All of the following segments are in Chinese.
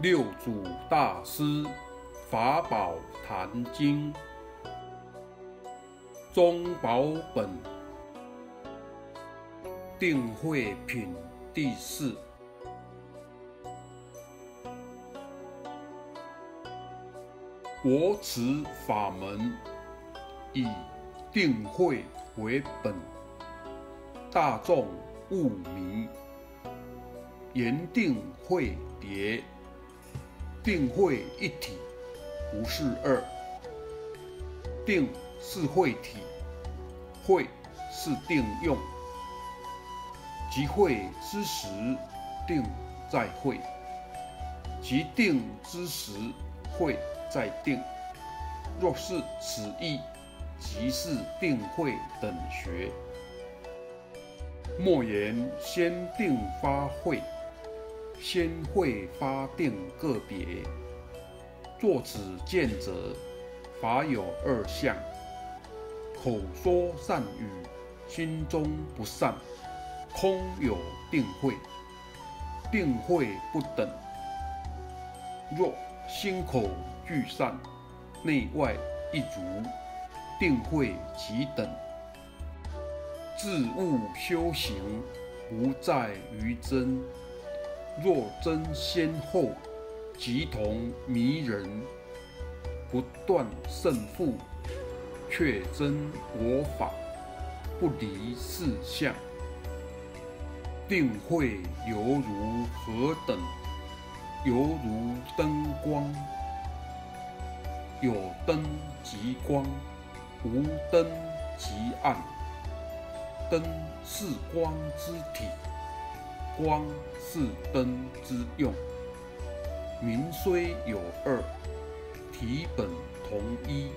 六祖大师法宝坛经中宝本定慧品第四。我此法门以定慧为本，大众勿迷。言定慧别。定慧一体，不是二。定是慧体，慧是定用。即慧之时，定在慧；即定之时，慧在定。若是此意，即是定慧等学。莫言先定发慧。先会发定个别，作此见者，法有二相：口说善语，心中不善，空有定慧。定慧不等。若心口俱善，内外一足，定慧即等。自悟修行，不在于真。若争先后，即同迷人；不断胜负，却争我法，不离四相。定会犹如何等？犹如灯光，有灯即光，无灯即暗。灯是光之体。光是灯之用，名虽有二，体本同一。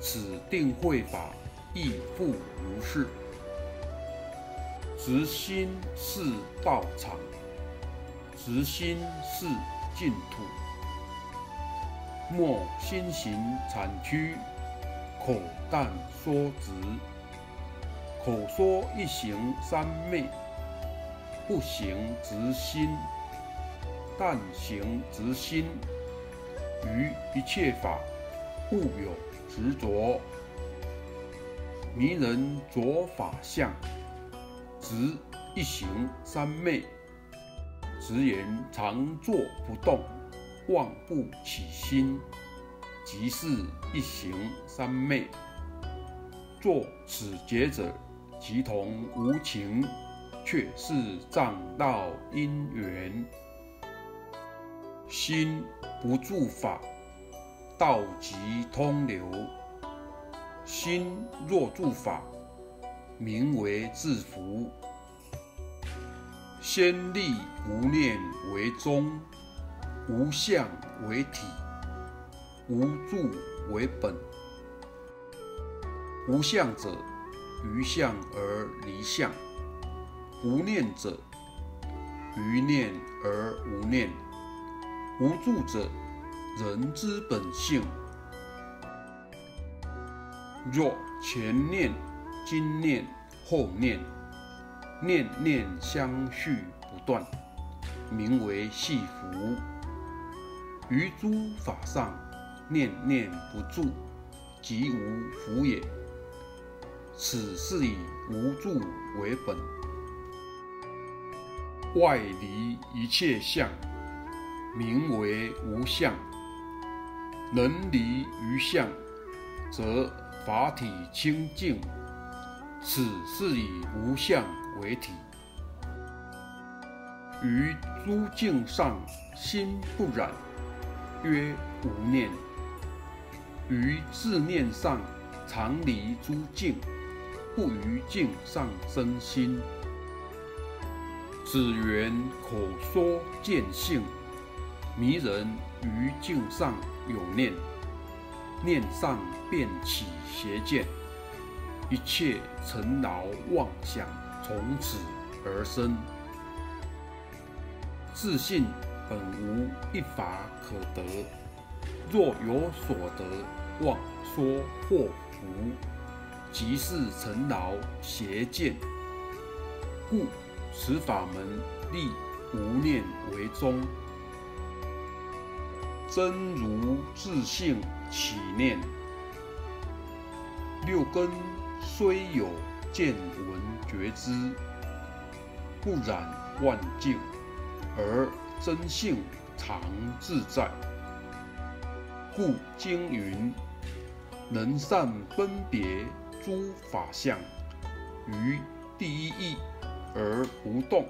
此定慧法亦复如是。执心是道场，执心是净土。莫心行谄曲，口但说直。口说一行三昧。不行直心，但行直心。于一切法，勿有执着。迷人着法相，执一行三昧。直言常坐不动，妄不起心，即是一行三昧。作此劫者，即同无情。却是障道因缘，心不住法，道即通流。心若住法，名为自福。先立无念为宗，无相为体，无住为本。无相者，于相而离相。无念者，于念而无念；无助者，人之本性。若前念、今念、后念，念念相续不断，名为系福。于诸法上，念念不住，即无福也。此是以无助为本。外离一切相，名为无相；能离于相，则法体清净。此是以无相为体。于诸境上心不染，曰无念；于自念上常离诸境，不于境上生心。只缘口说见性，迷人于境上有念，念上便起邪见，一切尘劳妄想从此而生。自信本无一法可得，若有所得，妄说祸福，即是尘劳邪见，故。此法门立无念为宗，真如自性起念。六根虽有见闻觉知，不染万境，而真性常自在。故经云：能善分别诸法相，于第一义而不动。